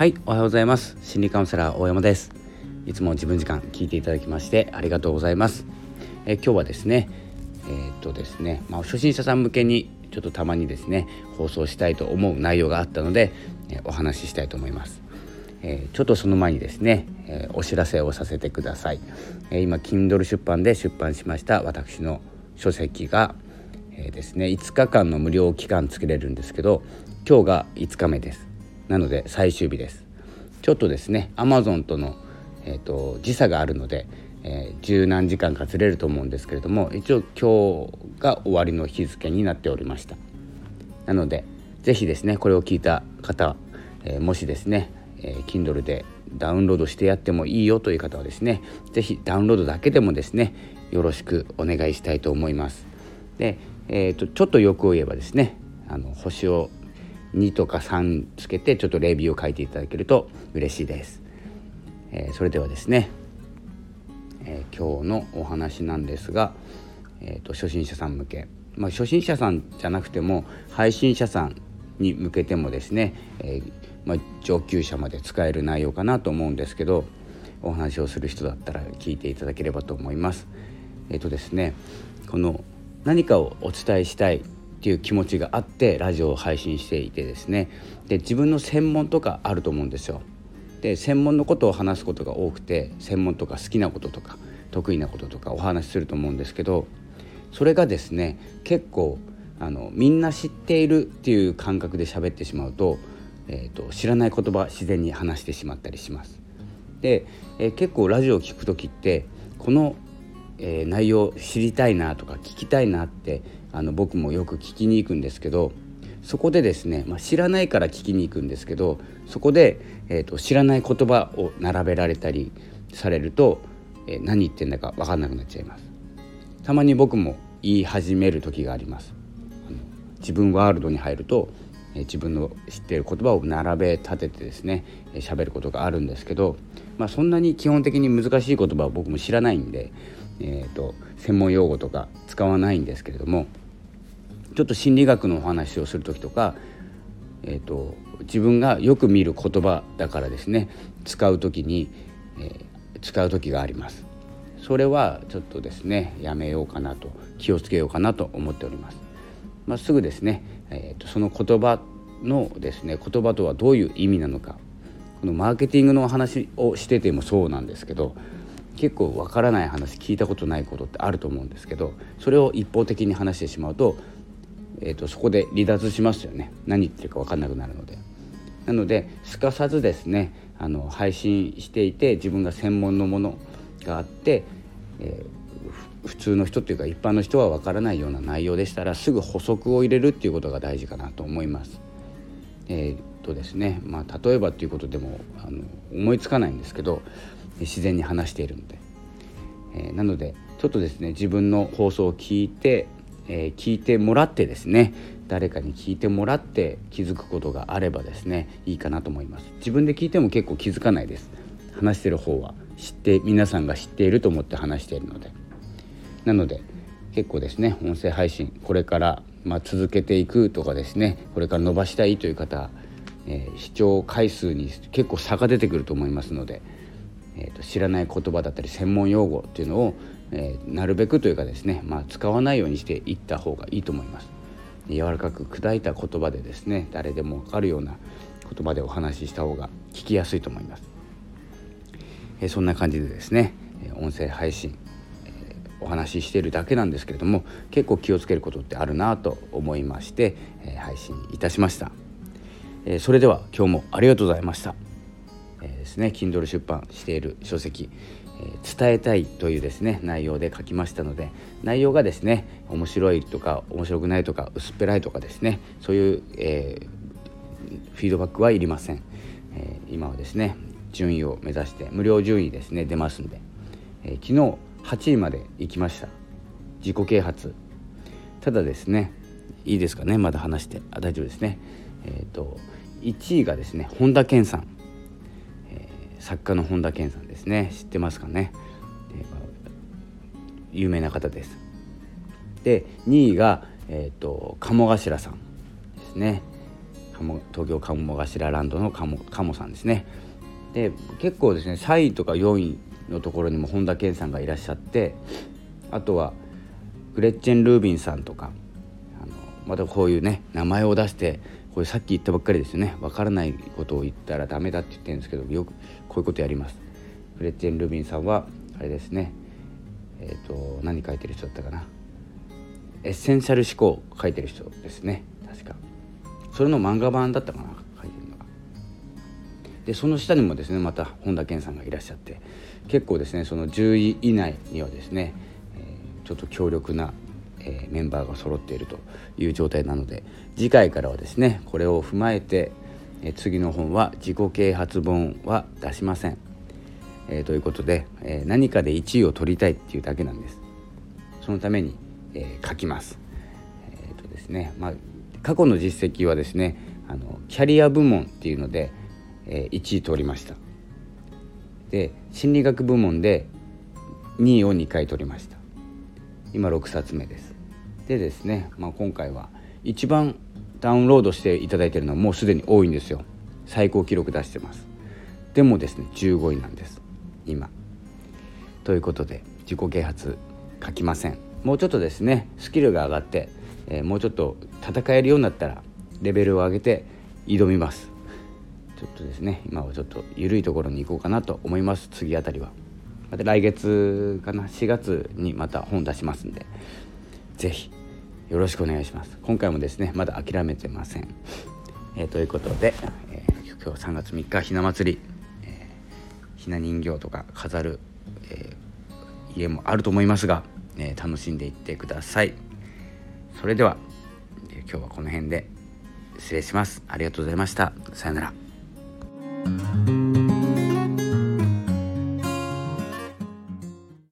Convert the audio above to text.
はいおはようございます。心理カウンセラー大山です。いつも自分時間聞いていただきましてありがとうございます。え今日はですねえー、っとですねまあ、初心者さん向けにちょっとたまにですね放送したいと思う内容があったので、えお話ししたいと思います。えー、ちょっとその前にですね、えー、お知らせをさせてください、えー、今 Kindle 出版で出版しました私の書籍が、えー、ですね5日間の無料期間つけれるんですけど今日が5日目です。なので最終日です。ちょっとですね Amazon との、えーと、時差があるので、えー、十何時間かずれると思うんですけれども一応今日が終わりの日付になっておりました。なので是非ですねこれを聞いた方、えー、もしですね、えー、Kindle でダウンロードしてやってもいいよという方はですね是非ダウンロードだけでもですねよろしくお願いしたいと思います。で、えー、とちょっと欲を言えばですねあの星を2とか3つけてちょっとレビューを書いていただけると嬉しいです、えー、それではですね、えー、今日のお話なんですが、えーと、初心者さん向け、まあ、初心者さんじゃなくても配信者さんに向けてもですね、えー、まあ、上級者まで使える内容かなと思うんですけどお話をする人だったら聞いていただければと思います。えっ、とですねこの何かをお伝えしたいっていう気持ちがあってラジオを配信していてですねで自分の専門とかあると思うんですよ。で専門のことを話すことが多くて専門とか好きなこととか得意なこととかお話しすると思うんですけどそれがですね結構あのみんな知っているっていう感覚で喋ってしまうと,、えーと、知らない言葉自然に話してしまったりします。で、えー、結構ラジオを聞く時ってこの、えー、内容知りたいなとか聞きたいなってあの僕もよく聞きに行くんですけどそこでですね、まあ、知らないから聞きに行くんですけどそこで、えーと、知らない言葉を並べられたりされると、えー、何言ってんだか分かんなくなっちゃいます。たまに僕も言い始める時があります。自分ワールドに入ると、えー、自分の知っている言葉を並べ立ててですね喋、えー、ることがあるんですけど、まあ、そんなに基本的に難しい言葉は僕も知らないんで、えーと専門用語とか使わないんですけれどもちょっと心理学のお話をする時とか、えーと、自分がよく見る言葉だからですね使う時に、えー、使う時があります。それはちょっとですねやめようかなと気をつけようかなと思っております。まあ、すぐですね、えーと、その言葉のですね言葉とはどういう意味なのかこのマーケティングのお話をしててもそうなんですけど結構わからない話聞いたことないことってあると思うんですけどそれを一方的に話してしまうとえーと、そこで離脱しますよね何言ってるか分かんなくなるので。なのですかさずですねあの配信していて自分が専門のものがあって、えー、普通の人っていうか一般の人は分からないような内容でしたらすぐ補足を入れるっていうことが大事かなと思います。えーとですねまあ、例えばっていうことでもあの思いつかないんですけど自然に話しているので、えー、なのでちょっとですね自分の放送を聞いてえー、聞いてもらってですね誰かに聞いてもらって気づくことがあればですねいいかなと思います。自分で聞いても結構気づかないです。話してる方は知って皆さんが知っていると思って話しているので。なので結構ですね音声配信これからまあ、続けていくとかですねこれから伸ばしたいという方、えー、視聴回数に結構差が出てくると思いますので、えーと知らない言葉だったり専門用語っていうのをえー、なるべくというかですね、まあ、使わないようにしていった方がいいと思います。柔らかく砕いた言葉でですね誰でも分かるような言葉でお話しした方が聞きやすいと思います、えー、そんな感じでですね音声配信、えー、お話ししているだけなんですけれども結構気をつけることってあるなと思いまして、えー、配信いたしました、えそれでは今日もありがとうございました、えですね Kindle 出版している書籍伝えたいというですね内容で書きましたので内容がですね面白いとか面白くないとか薄っぺらいとかですねそういう、えー、フィードバックはいりません、えー、今はですね順位を目指して無料順位ですね出ますんで、え、昨日8位まで行きました。自己啓発。ただですねいいですかねまだ話して。あ大丈夫ですね。えっ、と1位がですね本田健さん。作家の本田健さんですね。知ってますかね、有名な方です。で2位が、えーと、鴨頭さんですね。東京鴨頭ランドの鴨鴨さんですね。で結構ですね3位とか4位のところにも本田健さんがいらっしゃってあとはグレッチェン・ルービンさんとかあのまたこういうね名前を出してこれさっき言ったばっかりですよね。わからないことを言ったらダメだって言ってるんですけどよくこういうことやります。グレッチェン・ルビンさんはあれですね。えっ、ー、と何書いてる人だったかな。エッセンシャル思考書いてる人ですね。確か。それの漫画版だったかな書いてるのが。でその下にもですねまた本田健さんがいらっしゃって結構ですねその10位以内にはですね、えー、ちょっと強力な、えー、メンバーが揃っているという状態なので次回からはですねこれを踏まえて、えー、次の本は自己啓発本は出しません、えー、ということで、え、何かで1位を取りたいっていうだけなんです。そのためにえ、書きます。えーとですねまあ、過去の実績はですねあのキャリア部門っていうので、え、1位取りました。で心理学部門で2位を2回取りました。今6冊目です。でですね、まあ、今回は一番ダウンロードしていただいているのはもうすでに多いんですよ。最高記録出してます。でもですね15位なんです。今。ということで自己啓発書きません。もうちょっとですねスキルが上がって、えー、もうちょっと戦えるようになったらレベルを上げて挑みます。ちょっとですね今はちょっと緩いところに行こうかなと思います。次あたりは。また来月かな？4月にまた本出しますんで。是非よろしくお願いします。今回もですねまだ諦めてません、えー、ということで、えー、今日3月3日ひな祭り、えー、ひな人形とか飾る、え家もあると思いますがえ楽しんでいってください。それでは、え今日はこの辺で失礼します。ありがとうございました。さようなら。